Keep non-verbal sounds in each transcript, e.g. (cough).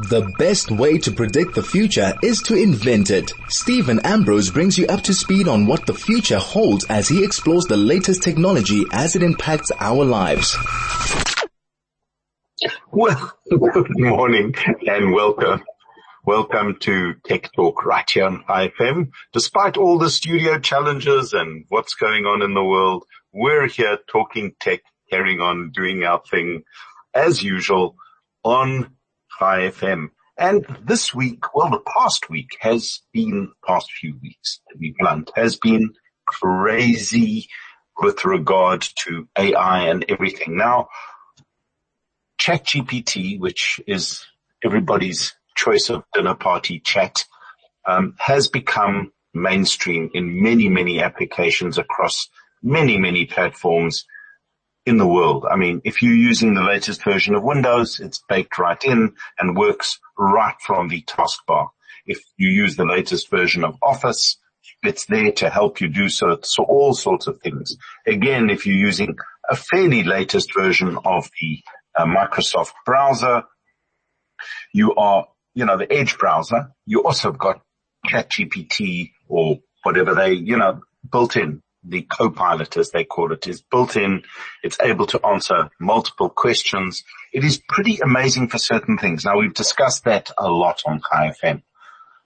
The best way to predict the future is to invent it. Steven Ambrose brings you up to speed on what the future holds as he explores the latest technology as it impacts our lives. Well, (laughs) good morning and welcome. Welcome to Tech Talk right here on Chai FM. Despite all the studio challenges and what's going on in the world, we're here talking tech, carrying on doing our thing as usual on Chai FM. And this week, well, the past week has been, past few weeks, to be blunt, has been crazy with regard to AI and everything. Now, ChatGPT, which is everybody's choice of dinner party chat, um, has become mainstream in many, many applications across many, many platforms in the world. I mean, if you're using the latest version of Windows, it's baked right in and works right from the taskbar. If you use the latest version of Office, it's there to help you do so, so all sorts of things. Again, if you're using a fairly latest version of the uh, Microsoft browser, you are, you know, the Edge browser, you also have got ChatGPT or whatever they, you know, built in the co-pilot as they call it is built in. It's able to answer multiple questions. It is pretty amazing for certain things. Now we've discussed that a lot on FM.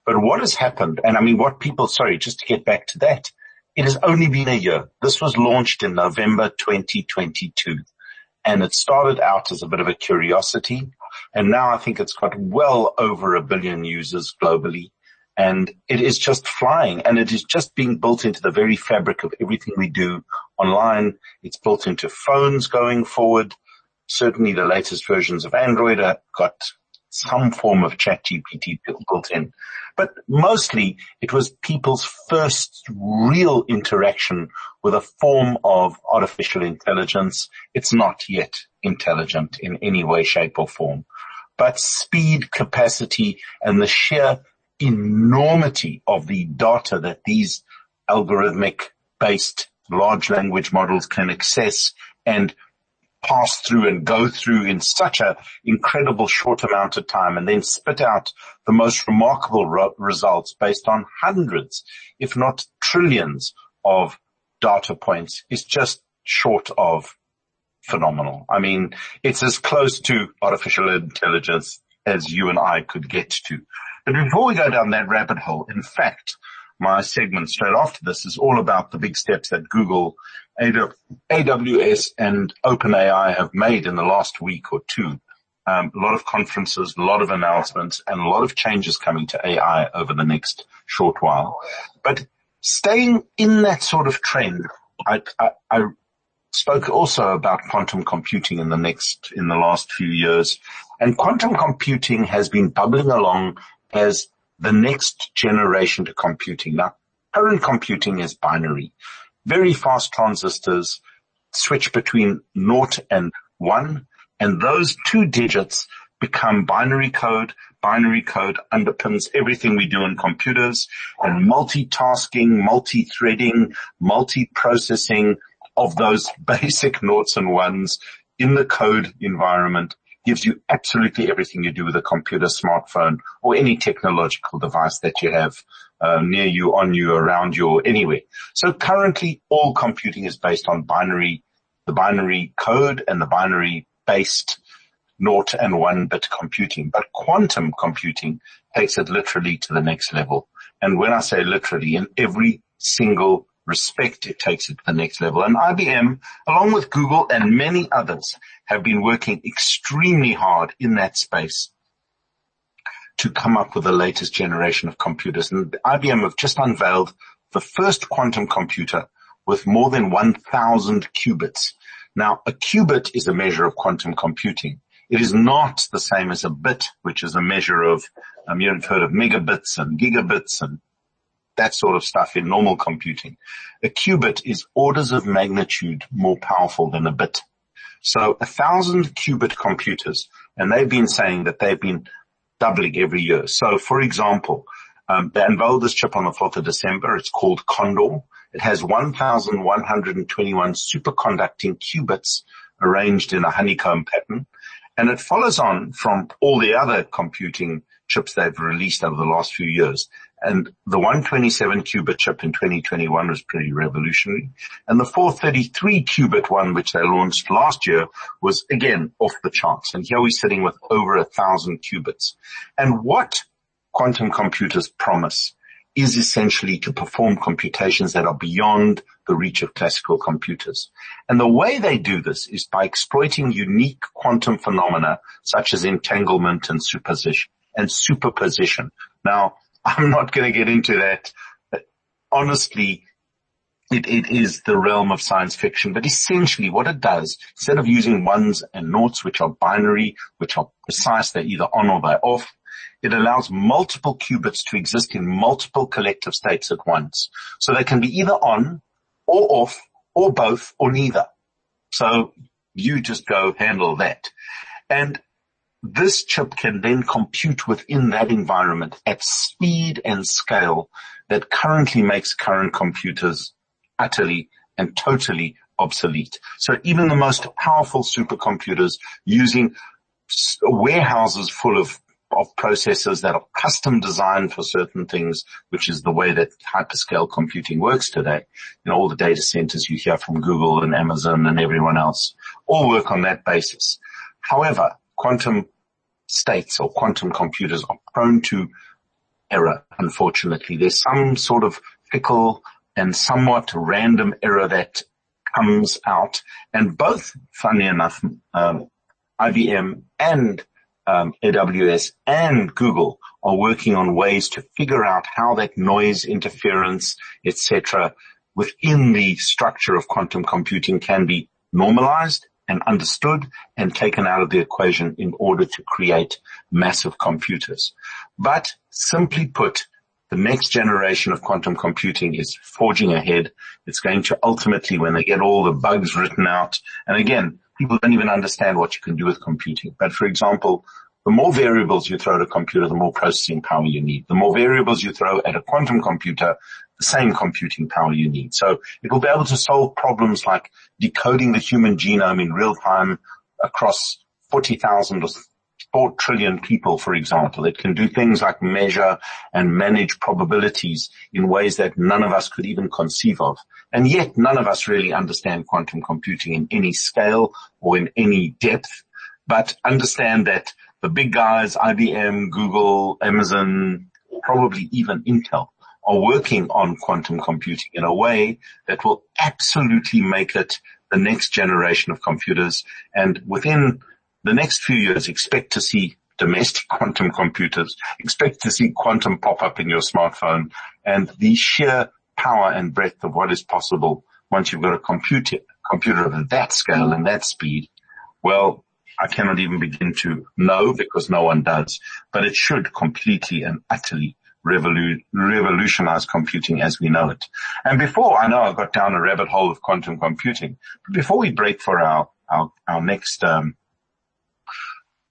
But what has happened, and I mean what people, sorry, just to get back to that, it has only been a year. This was launched in November 2022 and it started out as a bit of a curiosity and now I think it's got well over a billion users globally and it is just flying and it is just being built into the very fabric of everything we do online. It's built into phones going forward. Certainly the latest versions of Android have got some form of chat GPT built in, but mostly it was people's first real interaction with a form of artificial intelligence. It's not yet intelligent in any way, shape or form, but speed, capacity and the sheer enormity of the data that these algorithmic based large language models can access and pass through and go through in such a incredible short amount of time and then spit out the most remarkable results based on hundreds, if not trillions of data points is just short of phenomenal. I mean, it's as close to artificial intelligence as you and I could get to. Before we go down that rabbit hole, in fact, my segment straight after this is all about the big steps that Google, AWS and OpenAI have made in the last week or two. Um, a lot of conferences, a lot of announcements and a lot of changes coming to AI over the next short while. But staying in that sort of trend, I, I, I spoke also about quantum computing in the next, in the last few years. And quantum computing has been bubbling along as the next generation to computing. Now, current computing is binary. Very fast transistors switch between naught and one, and those two digits become binary code. Binary code underpins everything we do in computers and multitasking, multi-threading, multi-processing of those (laughs) basic noughts and ones in the code environment gives you absolutely everything you do with a computer, smartphone, or any technological device that you have uh, near you, on you, around you, or anywhere. So currently, all computing is based on binary, the binary code and the binary based naught and one bit computing. But quantum computing takes it literally to the next level. And when I say literally, in every single respect, it takes it to the next level. And IBM, along with Google and many others, have been working extremely hard in that space to come up with the latest generation of computers. And IBM have just unveiled the first quantum computer with more than 1000 qubits. Now, a qubit is a measure of quantum computing. It is not the same as a bit, which is a measure of, um, you've heard of megabits and gigabits and that sort of stuff in normal computing. A qubit is orders of magnitude more powerful than a bit. So a thousand qubit computers, and they've been saying that they've been doubling every year. So for example, um, they unveiled this chip on the 4th of December. It's called Condor. It has 1,121 superconducting qubits arranged in a honeycomb pattern. And it follows on from all the other computing chips they've released over the last few years. And the 127 qubit chip in 2021 was pretty revolutionary. And the 433 qubit one, which they launched last year was again off the charts. And here we're sitting with over a thousand qubits. And what quantum computers promise is essentially to perform computations that are beyond the reach of classical computers. And the way they do this is by exploiting unique quantum phenomena such as entanglement and superposition and superposition. Now, I'm not going to get into that. Honestly, it, it is the realm of science fiction, but essentially what it does, instead of using ones and noughts, which are binary, which are precise, they're either on or they're off, it allows multiple qubits to exist in multiple collective states at once. So they can be either on or off or both or neither. So you just go handle that. And this chip can then compute within that environment at speed and scale that currently makes current computers utterly and totally obsolete. So even the most powerful supercomputers using warehouses full of of processors that are custom designed for certain things, which is the way that hyperscale computing works today. Know, all the data centers you hear from Google and Amazon and everyone else all work on that basis. However, quantum states or quantum computers are prone to error, unfortunately. There's some sort of fickle and somewhat random error that comes out and both, funny enough, um, IBM and um, AWS and Google are working on ways to figure out how that noise interference, etc., within the structure of quantum computing can be normalized and understood and taken out of the equation in order to create massive computers. But simply put, the next generation of quantum computing is forging ahead. It's going to ultimately, when they get all the bugs written out, and again, people don't even understand what you can do with computing. But for example, the more variables you throw at a computer, the more processing power you need. The more variables you throw at a quantum computer, the same computing power you need. So it will be able to solve problems like decoding the human genome in real time across 40,000 or 4 trillion people, for example. It can do things like measure and manage probabilities in ways that none of us could even conceive of. And yet none of us really understand quantum computing in any scale or in any depth, but understand that the big guys, IBM, Google, Amazon, probably even Intel are working on quantum computing in a way that will absolutely make it the next generation of computers. And within the next few years, expect to see domestic (laughs) quantum computers, expect to see quantum pop up in your smartphone and the sheer power and breadth of what is possible once you've got a computer, computer of that scale and that speed. Well, I cannot even begin to know because no one does, but it should completely and utterly revolu- revolutionize computing as we know it. And before, I know I got down a rabbit hole of quantum computing, but before we break for our, our, our next, um,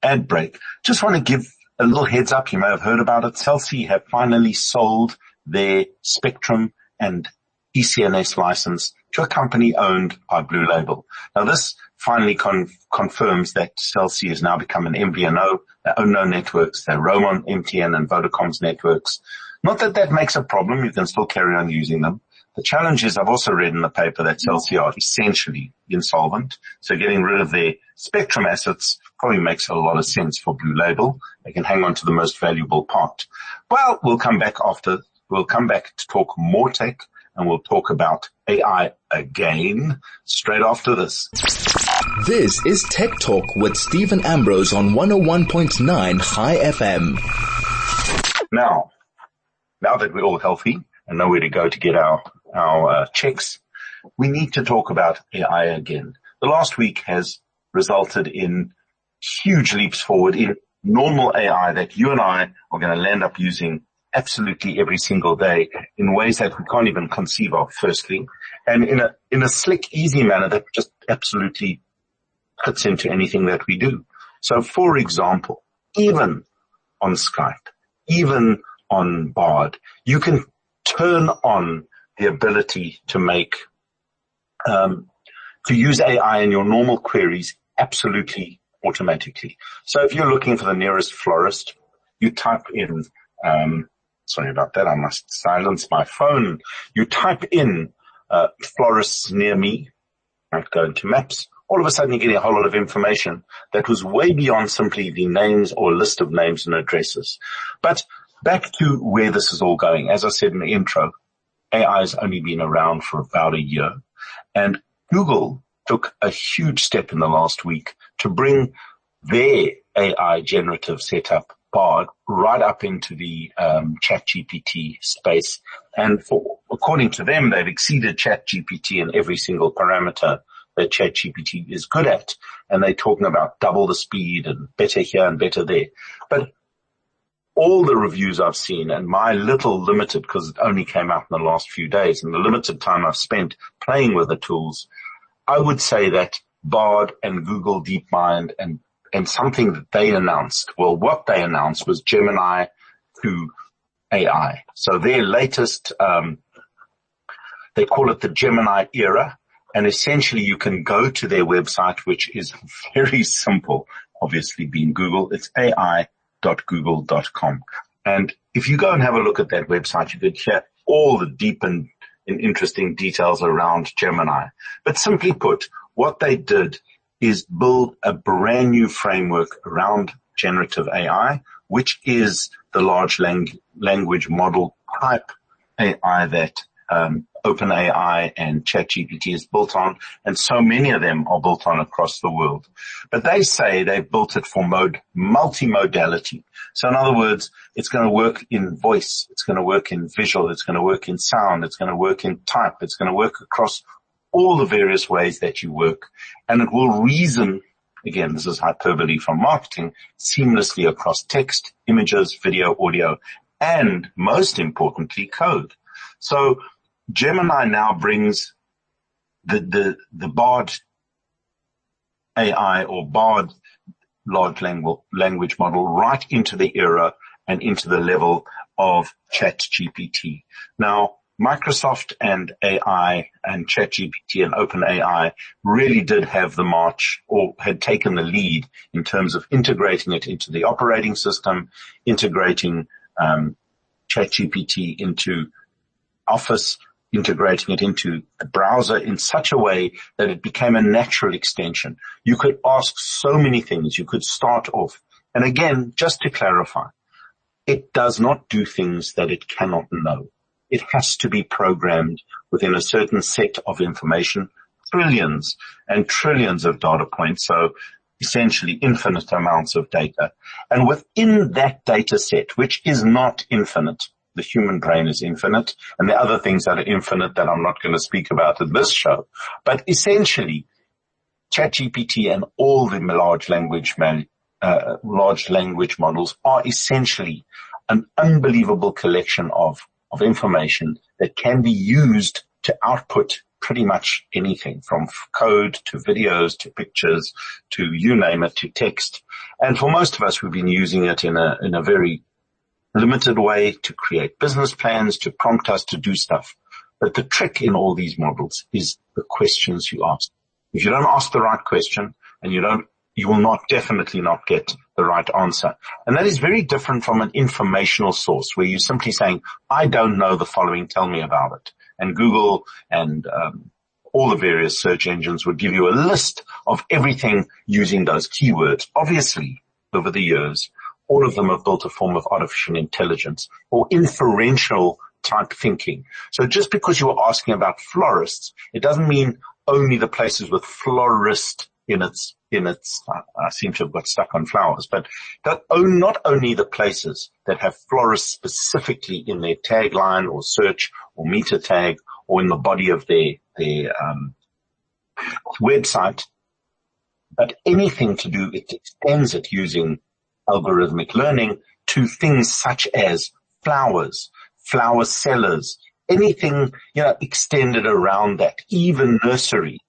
ad break, just want to give a little heads up. You may have heard about it. Cell C have finally sold their Spectrum and ECNS license to a company owned by Blue Label. Now this finally con- confirms that Cell C has now become an MVNO. They own no networks. They roam on MTN and Vodacom's networks. Not that that makes a problem. You can still carry on using them. The challenge is I've also read in the paper that Cell C are essentially insolvent. So getting rid of their spectrum assets probably makes a lot of sense for Blue Label. They can hang on to the most valuable part. Well, we'll come back after, we'll come back to talk more tech and we'll talk about AI again straight after this. This is Tech Talk with Steven Ambrose on 101.9 Chai FM. Now, now that we're all healthy and know where to go to get our, our uh, checks, we need to talk about AI again. The last week has resulted in huge leaps forward in normal AI that you and I are going to land up using absolutely every single day in ways that we can't even conceive of, firstly, and in a, in a slick, easy manner that just absolutely fits into anything that we do. So for example, even on Skype, even on Bard, you can turn on the ability to make, um, to use AI in your normal queries absolutely automatically. So if you're looking for the nearest florist, you type in, um, sorry about that, I must silence my phone. You type in uh, florists near me, might go into maps, all of a sudden you're getting a whole lot of information that was way beyond simply the names or list of names and addresses. But back to where this is all going. As I said in the intro, AI has only been around for about a year and Google took a huge step in the last week to bring their AI generative setup Bard right up into the um, ChatGPT space. And for, according to them, they've exceeded ChatGPT in every single parameter that ChatGPT is good at. And they're talking about double the speed and better here and better there. But all the reviews I've seen and my little limited, because it only came out in the last few days and the limited time I've spent playing with the tools, I would say that Bard and Google DeepMind and, and something that they announced, well, what they announced was Gemini 2 AI. So their latest, um, they call it the Gemini era. And essentially you can go to their website, which is very simple, obviously being Google. It's ai.google.com. And if you go and have a look at that website, you could hear all the deep and, interesting details around Gemini. But simply put, what they did is build a brand new framework around generative AI, which is the large lang- language model type AI that um, OpenAI and ChatGPT is built on, and so many of them are built on across the world. But they say they've built it for mode, multimodality. So in other words, it's going to work in voice, it's going to work in visual, it's going to work in sound, it's going to work in type, it's going to work across all the various ways that you work, and it will reason again, this is hyperbole from marketing, seamlessly across text, images, video, audio, and most importantly, code. So Gemini now brings the, the, the Bard AI or Bard large language model right into the era and into the level of ChatGPT. Now, Microsoft and AI and ChatGPT and OpenAI really did have the march or had taken the lead in terms of integrating it into the operating system, integrating um, ChatGPT into Office, integrating it into the browser in such a way that it became a natural extension. You could ask so many things. You could start off. And again, just to clarify, it does not do things that it cannot know. It has to be programmed within a certain set of information, trillions and trillions of data points. So essentially infinite amounts of data. And within that data set, which is not infinite, the human brain is infinite and the other things that are infinite that I'm not going to speak about in this show. But essentially, ChatGPT and all the large language man, uh, large language models are essentially an unbelievable collection of, of information that can be used to output pretty much anything from code to videos to pictures to you name it to text. And for most of us, we've been using it in a, in a very limited way to create business plans, to prompt us to do stuff. But the trick in all these models is the questions you ask. If you don't ask the right question and you don't, you will not definitely not get the right answer. And that is very different from an informational source where you're simply saying, I don't know the following, tell me about it. And Google and um, all the various search engines would give you a list of everything using those keywords. Obviously, over the years, all of them have built a form of artificial intelligence or inferential type thinking. So just because you are asking about florists, it doesn't mean only the places with florist in its, in its, I seem to have got stuck on flowers, but that, not only the places that have florists specifically in their tagline or search or meta tag or in the body of their, their, um, website, but anything to do, it extends it using algorithmic learning to things such as flowers, flower sellers, anything, you know, extended around that, even nursery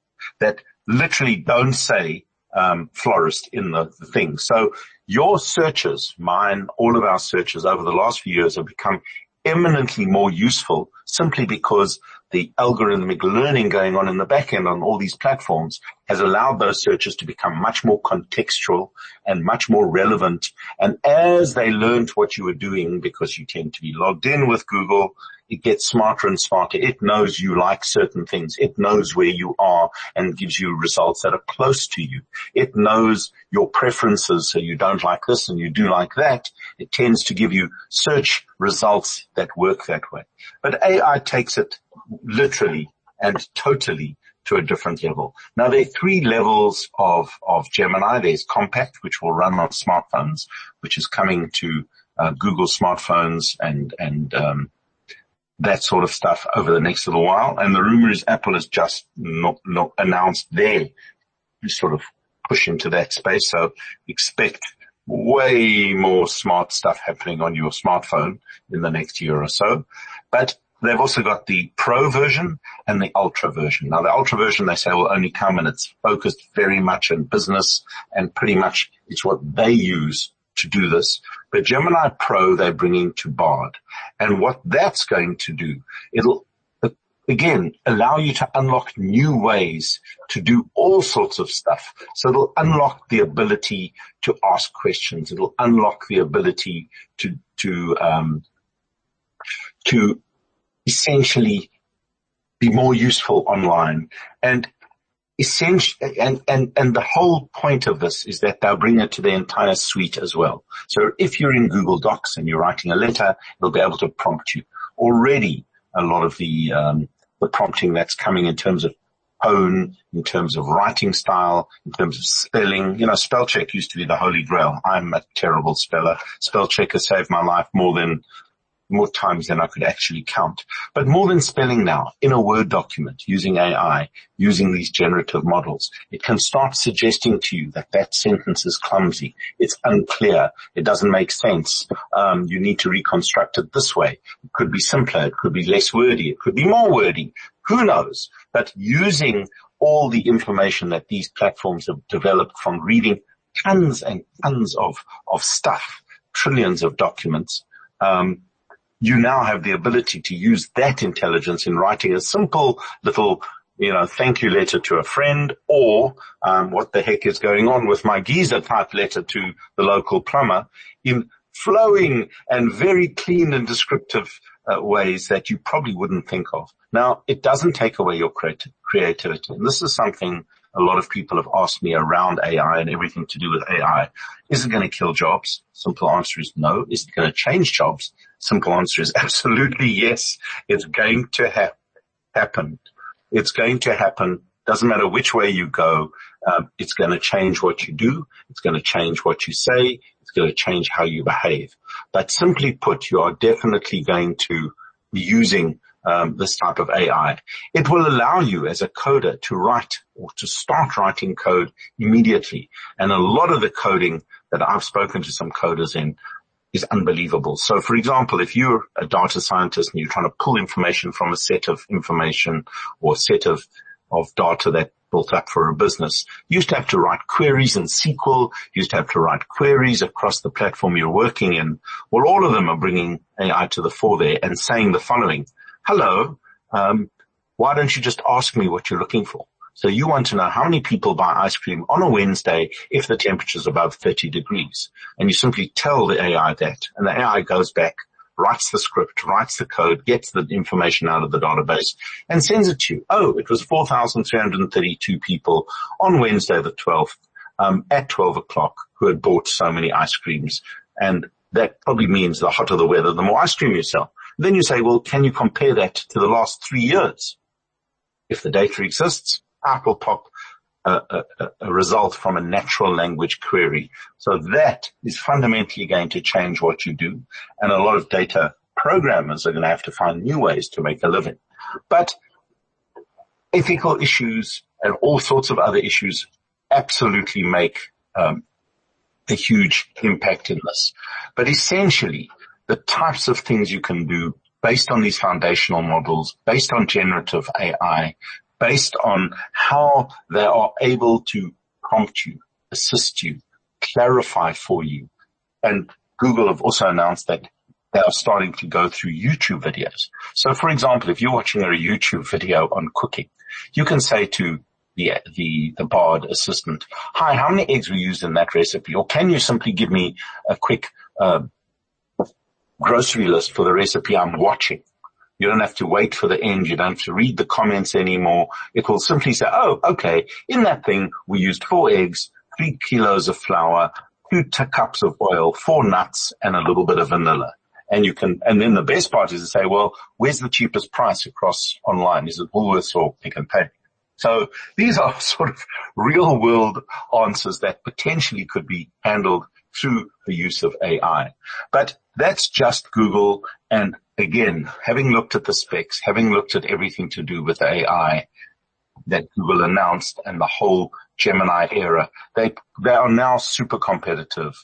that literally don't say um, florist in the, the thing. So your searches, mine, all of our searches over the last few years have become eminently more useful simply because the algorithmic learning going on in the back end on all these platforms has allowed those searches to become much more contextual and much more relevant. And as they learned what you were doing, because you tend to be logged in with Google, it gets smarter and smarter. It knows you like certain things. It knows where you are and gives you results that are close to you. It knows your preferences. So you don't like this and you do like that. It tends to give you search results that work that way. But AI takes it literally and totally to a different level. Now there are three levels of, of Gemini. There's compact, which will run on smartphones, which is coming to uh, Google smartphones and, and, um, that sort of stuff over the next little while. And the rumor is Apple has just not, not announced their sort of push into that space. So expect way more smart stuff happening on your smartphone in the next year or so. But they've also got the pro version and the ultra version. Now the ultra version they say will only come and it's focused very much on business and pretty much it's what they use to do this. But Gemini Pro they're bringing to Bard. And what that's going to do, it'll again allow you to unlock new ways to do all sorts of stuff. So it'll unlock the ability to ask questions. It'll unlock the ability to, to, um, to essentially be more useful online. And essentially, and, and, and the whole point of this is that they'll bring it to the entire suite as well. So if you're in Google Docs and you're writing a letter, it'll be able to prompt you. Already a lot of the, um, the prompting that's coming in terms of tone, in terms of writing style, in terms of spelling. You know, spell check used to be the holy grail. I'm a terrible speller. Spell check has saved my life more than more times than I could actually count. But more than spelling now, in a Word document, using AI, using these generative models, it can start suggesting to you that that sentence is clumsy, it's unclear, it doesn't make sense, um, you need to reconstruct it this way. It could be simpler, it could be less wordy, it could be more wordy. Who knows? But using all the information that these platforms have developed from reading tons and tons of, of stuff, trillions of documents, um, you now have the ability to use that intelligence in writing a simple little you know, thank you letter to a friend or um, what the heck is going on with my geyser type letter to the local plumber in flowing and very clean and descriptive uh, ways that you probably wouldn't think of. Now, it doesn't take away your creativity. And this is something a lot of people have asked me around AI and everything to do with AI. Is it going to kill jobs? Simple answer is no. Is it going to change jobs? Simple answer is (laughs) absolutely yes. It's going to ha- happen. It's going to happen. Doesn't matter which way you go. Um, it's going to change what you do. It's going to change what you say. It's going to change how you behave. But simply put, you are definitely going to be using um, this type of AI. It will allow you as a coder to write or to start writing code immediately. And a lot of the coding that I've spoken to some coders in is unbelievable. So for example, if you're a data scientist and you're trying to pull information from a set of information or set of, of data that built up for a business, you used to have to write queries in SQL, you used to have to write queries across the platform you're working in. Well, all of them are bringing AI to the fore there and saying the following hello, um, why don't you just ask me what you're looking for? So you want to know how many people buy ice cream on a Wednesday if the temperature is above 30 degrees. And you simply tell the AI that and the AI goes back, writes the script, writes the code, gets the information out of the database and sends it to you. Oh, it was 4,332 people on Wednesday the 12th um, at 12 o'clock who had bought so many ice creams. And that probably means the hotter the weather, the more ice cream you sell. Then you say, well, can you compare that to the last three years? If the data exists, out will pop a, a, a, result from a natural language query. So that is fundamentally going to change what you do. And a lot of data programmers are going to have to find new ways to make a living. But ethical issues and all sorts of other issues absolutely make um, a huge impact in this. But essentially, the types of things you can do based on these foundational models, based on generative AI, based on how they are able to prompt you, assist you, clarify for you. And Google have also announced that they are starting to go through YouTube videos. So for example, if you're watching a YouTube video on cooking, you can say to the, the, the Bard assistant, hi, how many eggs were used in that recipe? Or can you simply give me a quick, uh, grocery list for the recipe I'm watching? You don't have to wait for the end. You don't have to read the comments anymore. It will simply say, oh, okay, in that thing, we used four eggs, three kilos of flour, two cups of oil, four nuts, and a little bit of vanilla. And you can, and then the best part is to say, well, where's the cheapest price across online? Is it Woolworths or Pick n Pay? So these are (laughs) sort of real world answers that potentially could be handled through the use of AI. But that's just Google. And again, having looked at the specs, having looked at everything to do with AI that Google announced and the whole Gemini era, they, they are now super competitive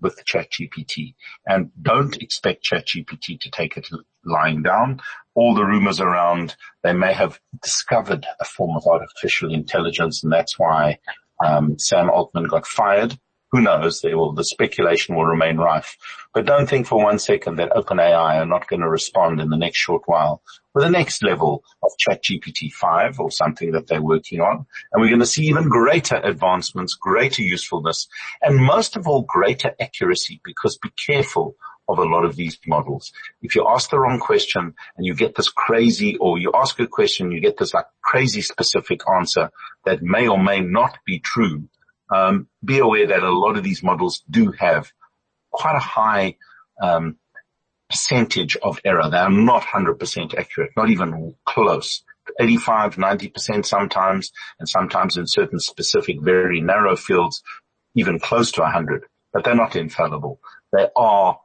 with ChatGPT and don't expect ChatGPT to take it lying down. All the rumors around they may have discovered a form of artificial intelligence and that's why um, Sam Altman got fired who knows? Will, the speculation will remain rife. But don't think for one second that OpenAI are not going to respond in the next short while with the next level of ChatGPT 5 or something that they're working on. And we're going to see even greater advancements, greater usefulness, and most of all, greater accuracy because be careful of a lot of these models. If you ask the wrong question and you get this crazy, or you ask a question, you get this like crazy specific answer that may or may not be true, um, be aware that a lot of these models do have quite a high um, percentage of error. They are not 100% accurate, not even close. 85, 90% sometimes, and sometimes in certain specific, very narrow fields, even close to 100. But they're not infallible. They are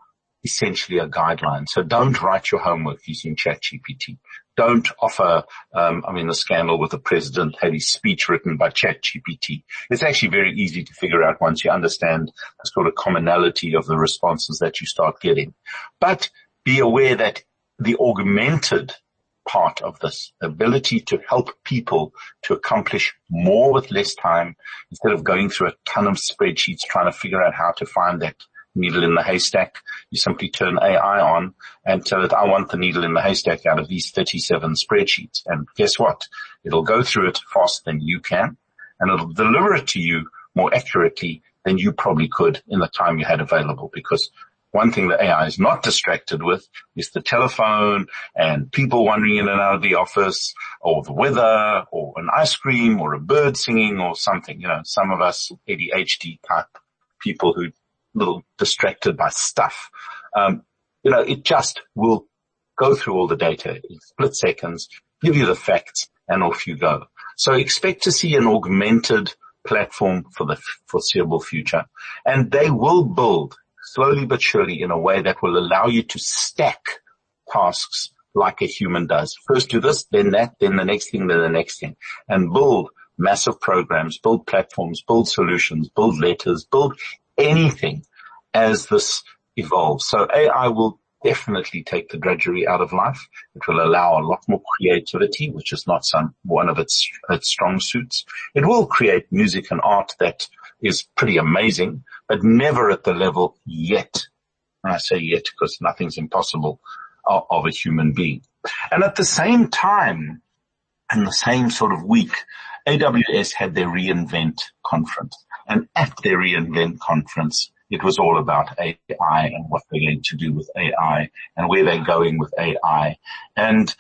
essentially a guideline. So don't write your homework using ChatGPT don't offer, um, I mean, the scandal with the president had his speech written by ChatGPT. It's actually very easy to figure out once you understand the sort of commonality of the responses that you start getting. But be aware that the augmented part of this ability to help people to accomplish more with less time instead of going through a ton of spreadsheets trying to figure out how to find that needle in the haystack. You simply turn AI on and tell it, I want the needle in the haystack out of these 37 spreadsheets. And guess what? It'll go through it faster than you can and it'll deliver it to you more accurately than you probably could in the time you had available because one thing that AI is not distracted with is the telephone and people wandering in and out of the office or the weather or an ice cream or a bird singing or something. You know, some of us ADHD type people who little distracted by stuff. Um, you know, it just will go through all the data in split seconds, give you the facts, and off you go. So expect to see an augmented platform for the foreseeable future. And they will build slowly but surely in a way that will allow you to stack tasks like a human does. First do this, then that, then the next thing, then the next thing. And build massive programs, build platforms, build solutions, build letters, build anything as this evolves. So AI will definitely take the drudgery out of life. It will allow a lot more creativity, which is not some one of its, its strong suits. It will create music and art that is pretty amazing, but never at the level yet. And I say yet because nothing's impossible of, of a human being. And at the same time, in the same sort of week, AWS had their reInvent conference. And at their reInvent conference, it was all about AI and what they're going to do with AI and where they're going with AI. And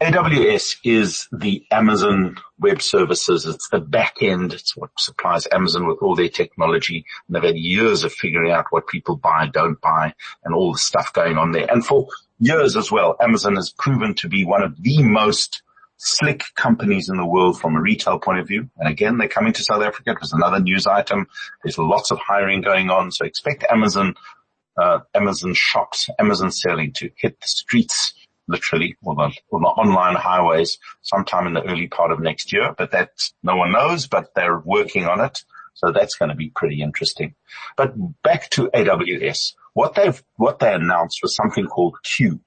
AWS is the Amazon Web Services. It's the back end. It's what supplies Amazon with all their technology. And they've had years of figuring out what people buy, don't buy, and all the stuff going on there. And for years as well, Amazon has proven to be one of the most slick companies in the world from a retail point of view. And again, they're coming to South Africa. It was another news item. There's lots of hiring going on. So expect Amazon, uh, Amazon shops, Amazon selling to hit the streets literally or the, or the online highways sometime in the early part of next year, but that no one knows, but they're working on it. So that's going to be pretty interesting. But back to AWS. What they've, what they announced was something called Q,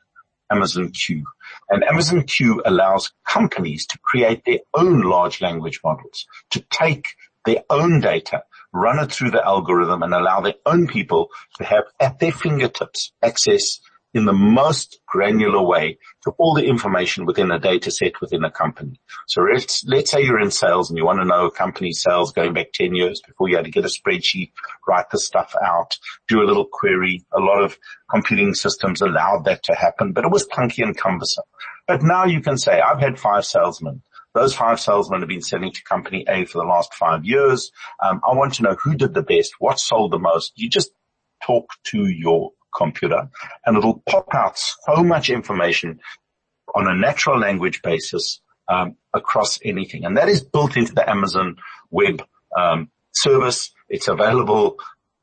Amazon Q. And Amazon Q allows companies to create their own large language models, to take their own data, run it through the algorithm and allow their own people to have at their fingertips access in the most granular way to all the information within a data set within a company. So let's, let's say you're in sales and you want to know a company's sales going back 10 years before you had to get a spreadsheet, write the stuff out, do a little query. A lot of computing systems allowed that to happen, but it was clunky and cumbersome. But now you can say, I've had five salesmen. Those five salesmen have been selling to company A for the last five years. Um, I want to know who did the best, what sold the most. You just talk to your computer and it'll pop out so much information on a natural language basis um, across anything. And that is built into the Amazon web um, service. It's available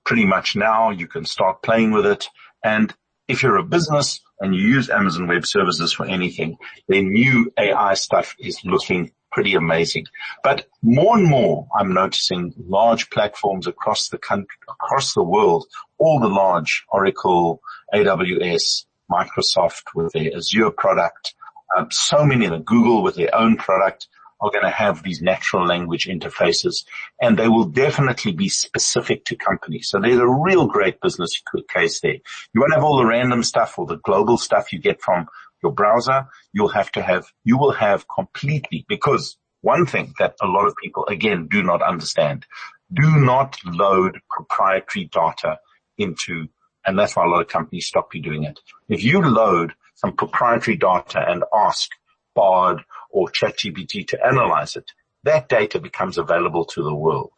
pretty much now. You can start playing with it. And if you're a business and you use Amazon Web Services for anything, their new AI stuff is looking pretty amazing. But more and more, I'm noticing large platforms across the country, across the world, all the large Oracle, AWS, Microsoft with their Azure product, um, so many of them, Google with their own product are going to have these natural language interfaces and they will definitely be specific to companies. So there's a real great business case there. You won't have all the random stuff or the global stuff you get from your browser, you'll have to have, you will have completely, because one thing that a lot of people again do not understand, do not load proprietary data into, and that's why a lot of companies stop you doing it. If you load some proprietary data and ask Bard or ChatGPT to analyze it, that data becomes available to the world.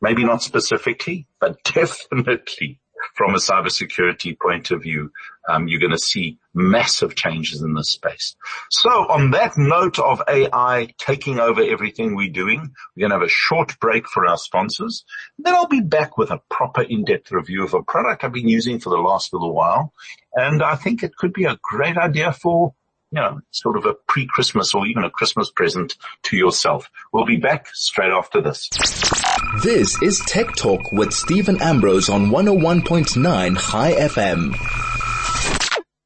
Maybe not specifically, but (laughs) definitely from a cybersecurity point of view, um, you're going to see massive changes in this space. So on that note of AI taking over everything we're doing, we're going to have a short break for our sponsors. Then I'll be back with a proper in-depth review of a product I've been using for the last little while. And I think it could be a great idea for you know, sort of a pre-Christmas or even a Christmas present to yourself. We'll be back straight after this. This is Tech Talk with Steven Ambrose on 101.9 Chai FM.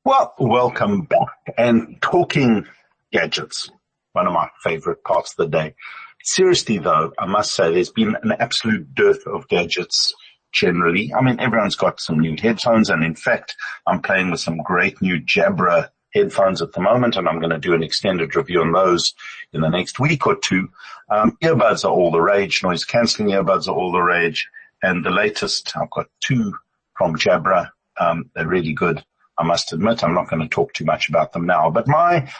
Well, welcome back and talking gadgets. One of my favorite parts of the day. Seriously though, I must say there's been an absolute dearth of gadgets generally. I mean, everyone's got some new headphones and in fact, I'm playing with some great new Jabra headphones at the moment, and I'm going to do an extended review on those in the next week or two. Um, earbuds are all the rage. Noise cancelling earbuds are all the rage. And the latest, I've got two from Jabra. Um, they're really good. I must admit, I'm not going to talk too much about them now, but my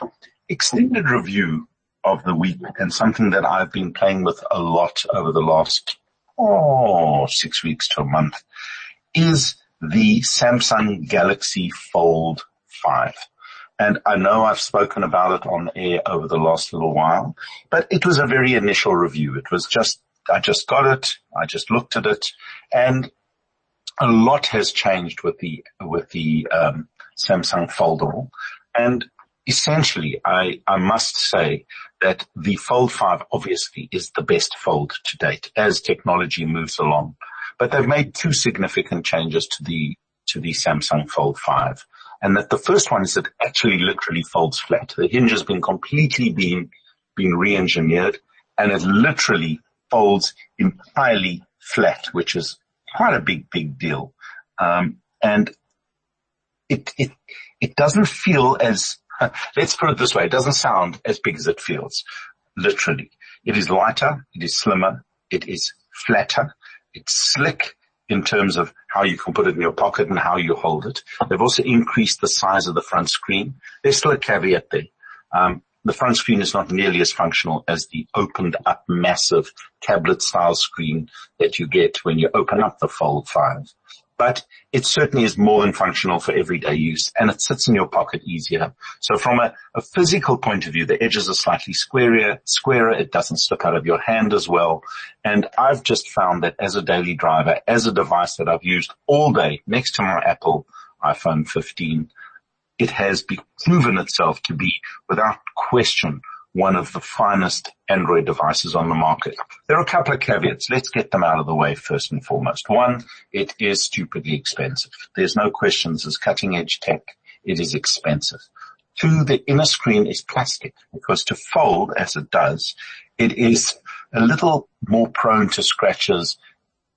extended review of the week and something that I've been playing with a lot over the last, oh, six weeks to a month is the Samsung Galaxy Fold 5. And I know I've spoken about it on air over the last little while, but it was a very initial review. It was just, I just got it. I just looked at it and a lot has changed with the, with the, um, Samsung foldable. And essentially I, I must say that the Fold 5 obviously is the best fold to date as technology moves along. But they've made two significant changes to the, to the Samsung Fold 5. And that the first one is that actually literally folds flat. The hinge has been completely been, been re-engineered and it literally folds entirely flat, which is quite a big, big deal. Um, and it, it, it doesn't feel as, (laughs) let's put it this way, it doesn't sound as big as it feels. Literally. It is lighter, it is slimmer, it is flatter, it's slick, in terms of how you can put it in your pocket and how you hold it. They've also increased the size of the front screen. There's still a caveat there. Um, the front screen is not nearly as functional as the opened up massive tablet style screen that you get when you open up the Fold 5 but it certainly is more than functional for everyday use and it sits in your pocket easier. So from a, a, physical point of view, the edges are slightly squarer, squarer. It doesn't slip out of your hand as well. And I've just found that as a daily driver, as a device that I've used all day next to my Apple iPhone 15, it has proven itself to be without question one of the finest Android devices on the market. There are a couple of caveats. Let's get them out of the way first and foremost. One, it is stupidly expensive. There's no questions as cutting edge tech. It is expensive. Two, the inner screen is plastic because to fold as it does, it is a little more prone to scratches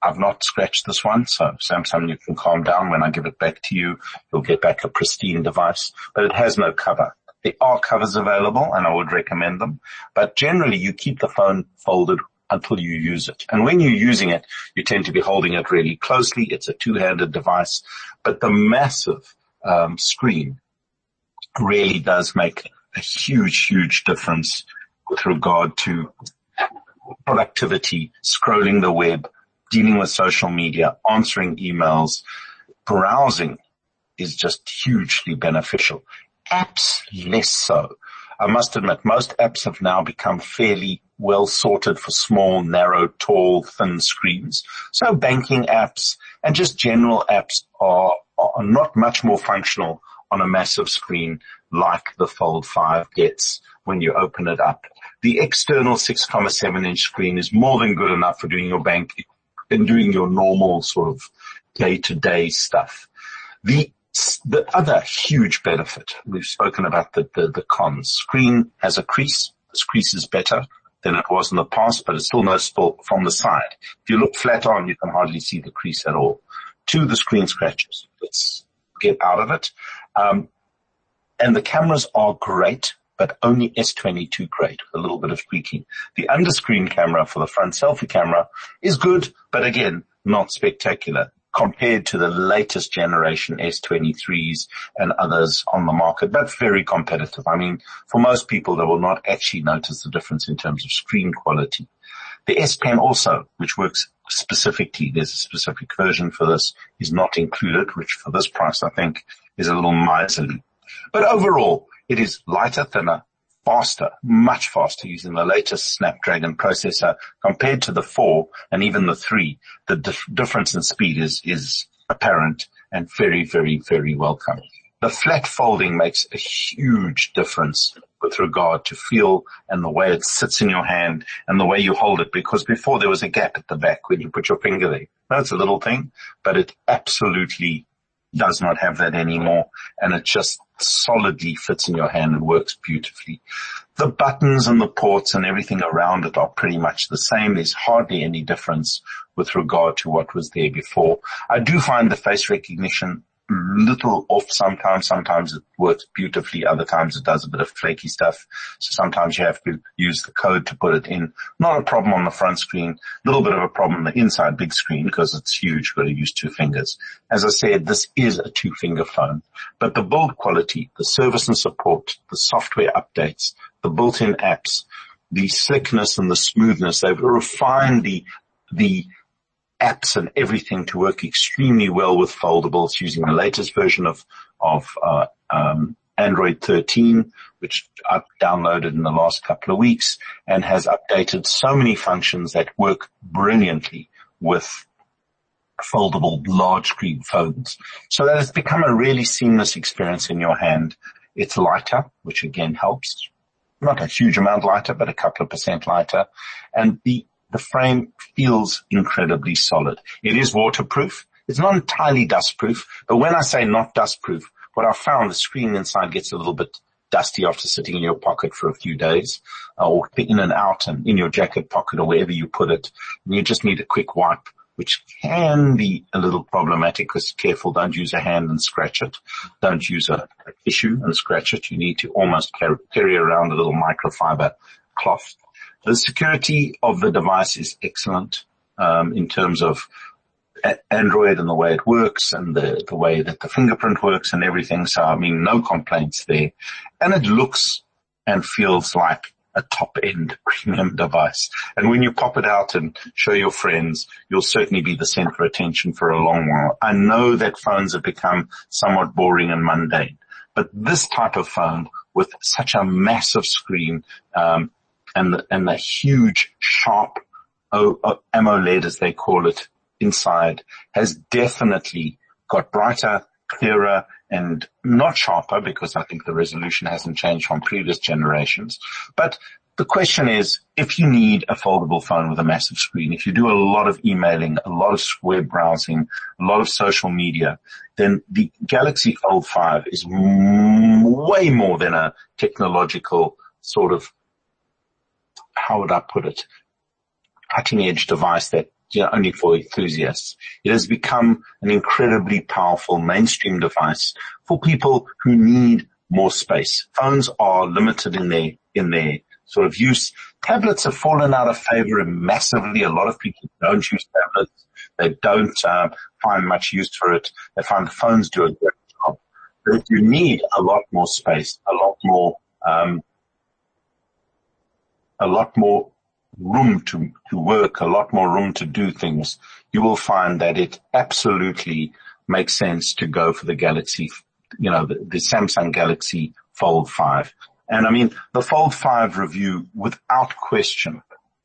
I've not scratched this one, so Samsung, you can calm down. When I give it back to you, you'll get back a pristine device, but it has no cover. There are covers available and I would recommend them, but generally you keep the phone folded until you use it. And when you're using it, you tend to be holding it really closely. It's a two-handed device, but the massive um, screen really does make a huge, huge difference with regard to productivity, scrolling the web, dealing with social media, answering emails, browsing is just hugely beneficial. Apps less so. I must admit, most apps have now become fairly well sorted for small, narrow, tall, thin screens. So banking apps and just general apps are, are not much more functional on a massive screen like the Fold 5 gets when you open it up. The external 6.7 inch screen is more than good enough for doing your bank and doing your normal sort of day to day stuff. The the other huge benefit, we've spoken about the, the, the cons. Screen has a crease. This crease is better than it was in the past, but it's still noticeable from the side. If you look flat on, you can hardly see the crease at all. Two, the screen scratches. Let's get out of it. Um, and the cameras are great, but only S22 grade, a little bit of tweaking. The underscreen camera for the front selfie camera is good, but again, not spectacular compared to the latest generation S23s and others on the market, but very competitive. I mean, for most people, they will not actually notice the difference in terms of screen quality. The S Pen also, which works specifically, there's a specific version for this, is not included, which for this price I think is a little miserly. But overall, it is lighter, thinner, faster, much faster using the latest Snapdragon processor compared to the four and even the three. The dif- difference in speed is, is apparent and very, very, very welcome. The flat folding makes a huge difference with regard to feel and the way it sits in your hand and the way you hold it because before there was a gap at the back when you put your finger there. That's a little thing, but it absolutely does not have that anymore and it just solidly fits in your hand and works beautifully. The buttons and the ports and everything around it are pretty much the same. There's hardly any difference with regard to what was there before. I do find the face recognition little off sometimes. Sometimes it works beautifully. Other times it does a bit of flaky stuff. So sometimes you have to use the code to put it in. Not a problem on the front screen. A little bit of a problem on the inside big screen because it's huge. Got to use two fingers. As I said, this is a two finger phone, but the build quality, the service and support, the software updates, the built-in apps, the slickness and the smoothness, they've refined the, the apps and everything to work extremely well with foldables using the latest version of, of, uh, um, Android 13, which I've downloaded in the last couple of weeks and has updated so many functions that work brilliantly with foldable large screen phones. So that has become a really seamless experience in your hand. It's lighter, which again helps. Not a huge amount lighter, but a couple of percent lighter. And the the frame feels incredibly solid. It is waterproof. It's not entirely dustproof, but when I say not dustproof, what I found the screen inside gets a little bit dusty after sitting in your pocket for a few days uh, or in and out and in your jacket pocket or wherever you put it. And you just need a quick wipe, which can be a little problematic because careful, don't use a hand and scratch it. Don't use a, a tissue and scratch it. You need to almost carry, carry around a little microfiber cloth the security of the device is excellent um, in terms of Android and the way it works and the, the way that the fingerprint works and everything. So I mean, no complaints there. And it looks and feels like a top end (laughs) premium device. And when you pop it out and show your friends, you'll certainly be the center of attention for a long while. I know that phones have become somewhat boring and mundane, but this type of phone with such a massive screen, um, and the, and the huge sharp oh, oh, o AMOLED as they call it inside has definitely got brighter, clearer and not sharper because I think the resolution hasn't changed from previous generations. But the question is, if you need a foldable phone with a massive screen, if you do a lot of emailing, a lot of web browsing, a lot of social media, then the Galaxy Fold 5 is m- way more than a technological sort of how would I put it, cutting edge device that you know, only for enthusiasts. It has become an incredibly powerful mainstream device for people who need more space. Phones are limited in their, in their sort of use. Tablets have fallen out of favor massively. A lot of people don't use tablets. They don't uh, find much use for it. They find the phones do a great job. But if you need a lot more space, a lot more, um, a lot more room to, to work, a lot more room to do things, you will find that it absolutely makes sense to go for the Galaxy, you know, the, the Samsung Galaxy Fold 5. And I mean, the Fold 5 review, without question,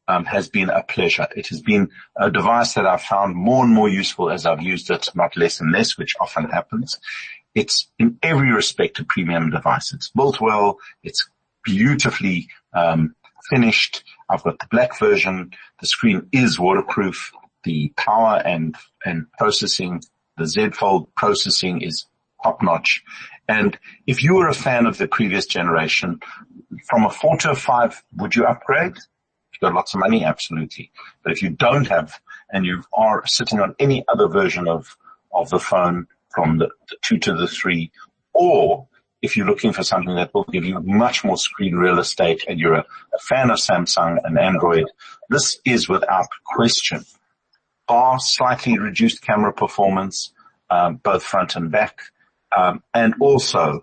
um, has been a pleasure. It has been a device that I've found more and more useful as I've used it, not less and less, which often happens. It's in every respect a premium device. It's built well. It's beautifully um, finished. I've got the black version. The screen is waterproof. The power and, and processing, the Z Fold processing is top notch. And if you were a fan of the previous generation, from a four to a five, would you upgrade? If you've got lots of money, absolutely. But if you don't have, and you are sitting on any other version of, of the phone from the, the two to the three, or if you're looking for something that will give you much more screen real estate and you're a, a fan of Samsung and Android, this is without question bar slightly reduced camera performance, um, both front and back, um, and also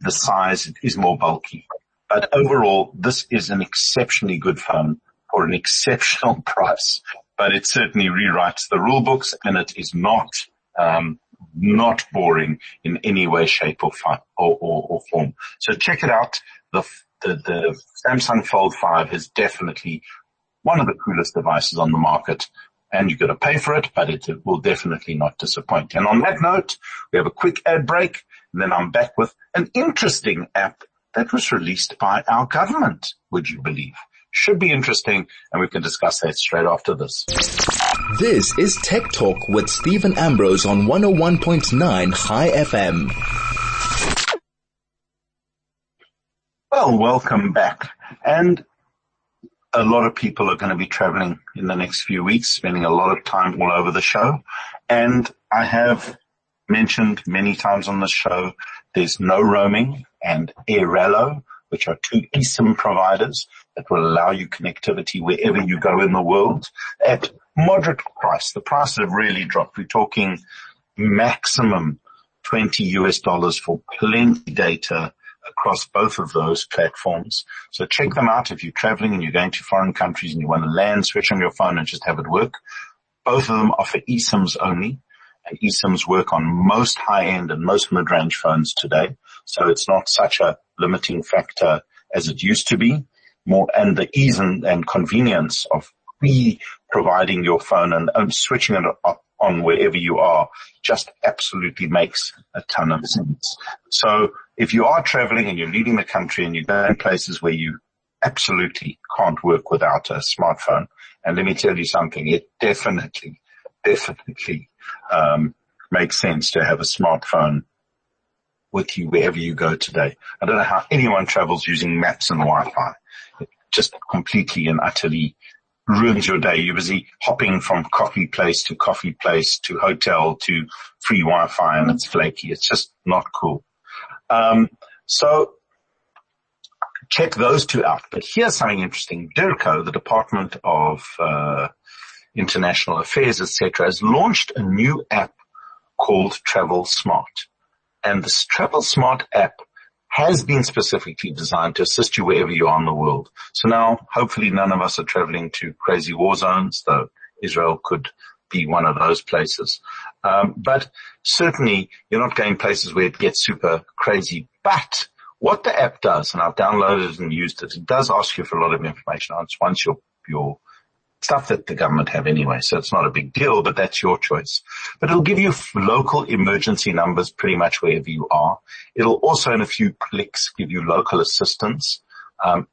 the size is more bulky. But overall, this is an exceptionally good phone for an exceptional (laughs) price. But it certainly rewrites the rule books, and it is not um, not boring in any way, shape, or, or, or, or form. So check it out. The, the, the Samsung Fold 5 is definitely one of the coolest devices on the market and you've got to pay for it, but it, will definitely not disappoint. And on that note, we have a quick ad break and then I'm back with an interesting app that was released by our government, would you believe? Should be interesting and we can discuss that straight after this. This is Tech Talk with Steven Ambrose on 101.9 Chai FM. Well, welcome back. And a lot of people are going to be traveling in the next few weeks, spending a lot of time all over the show. And I have mentioned many times on the show, there's no roaming and Airalo, which are two eSIM providers that will allow you connectivity wherever you go in the world at moderate price. The prices have really dropped. We're talking maximum 20 US dollars for plenty data across both of those platforms. So check them out if you're traveling and you're going to foreign countries and you want to land, switch on your phone and just have it work. Both of them offer eSIMs only and eSIMs work on most high end and most mid-range phones today. So it's not such a limiting factor as it used to be. More and the ease and, and convenience of pre providing your phone and, and switching it up on wherever you are just absolutely makes a ton of sense. So if you are traveling and you're leaving the country and you're going places where you absolutely can't work without a smartphone, and let me tell you something, it definitely, definitely um, makes sense to have a smartphone with you wherever you go today. I don't know how anyone travels using maps and Wi-Fi. It just completely and utterly ruins your day. You're busy hopping from coffee place to coffee place to hotel to free Wi-Fi and it's flaky. It's just not cool. Um, so check those two out. But here's something interesting. DIRCO, the Department of uh, International Affairs, etc., has launched a new app called Travel Smart. And this Travel Smart app has been specifically designed to assist you wherever you are in the world. So now, hopefully none of us are traveling to crazy war zones, though Israel could be one of those places. Um, but certainly you're not going places where it gets super crazy. But what the app does, and I've downloaded it and used it, it does ask you for a lot of information once your, your stuff that the government have anyway. So it's not a big deal, but that's your choice. But it'll give you local emergency numbers pretty much wherever you are. It'll also in a few clicks give you local assistance. Um,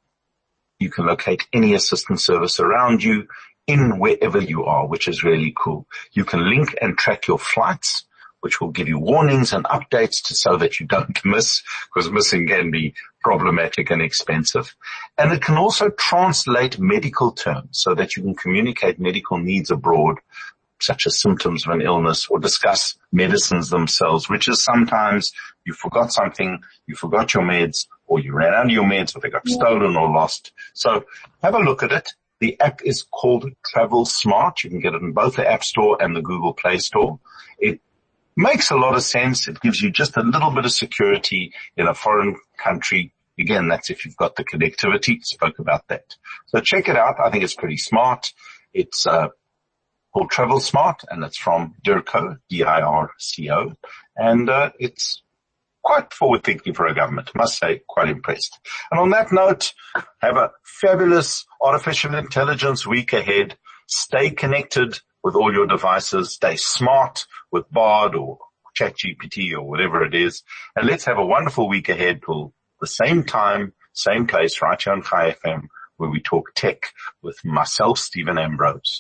you can locate any assistance service around you in wherever you are, which is really cool. You can link and track your flights, which will give you warnings and updates to so that you don't (laughs) miss, because missing can be problematic and expensive. And it can also translate medical terms so that you can communicate medical needs abroad such as symptoms of an illness or discuss medicines themselves, which is sometimes you forgot something, you forgot your meds or you ran out of your meds or they got yeah. stolen or lost. So have a look at it. The app is called Travel Smart. You can get it in both the App Store and the Google Play Store. It makes a lot of sense. It gives you just a little bit of security in a foreign country. Again, that's if you've got the connectivity. Spoke about that. So check it out. I think it's pretty smart. It's, uh, called Travel Smart and it's from DIRCO, D-I-R-C-O. And, uh, it's quite forward thinking for a government. Must say, quite impressed. And on that note, have a fabulous artificial intelligence week ahead. Stay connected with all your devices. Stay smart with Bard or ChatGPT or whatever it is. And let's have a wonderful week ahead till the same time, same place, right here on Chai FM, where we talk tech with myself, Steven Ambrose.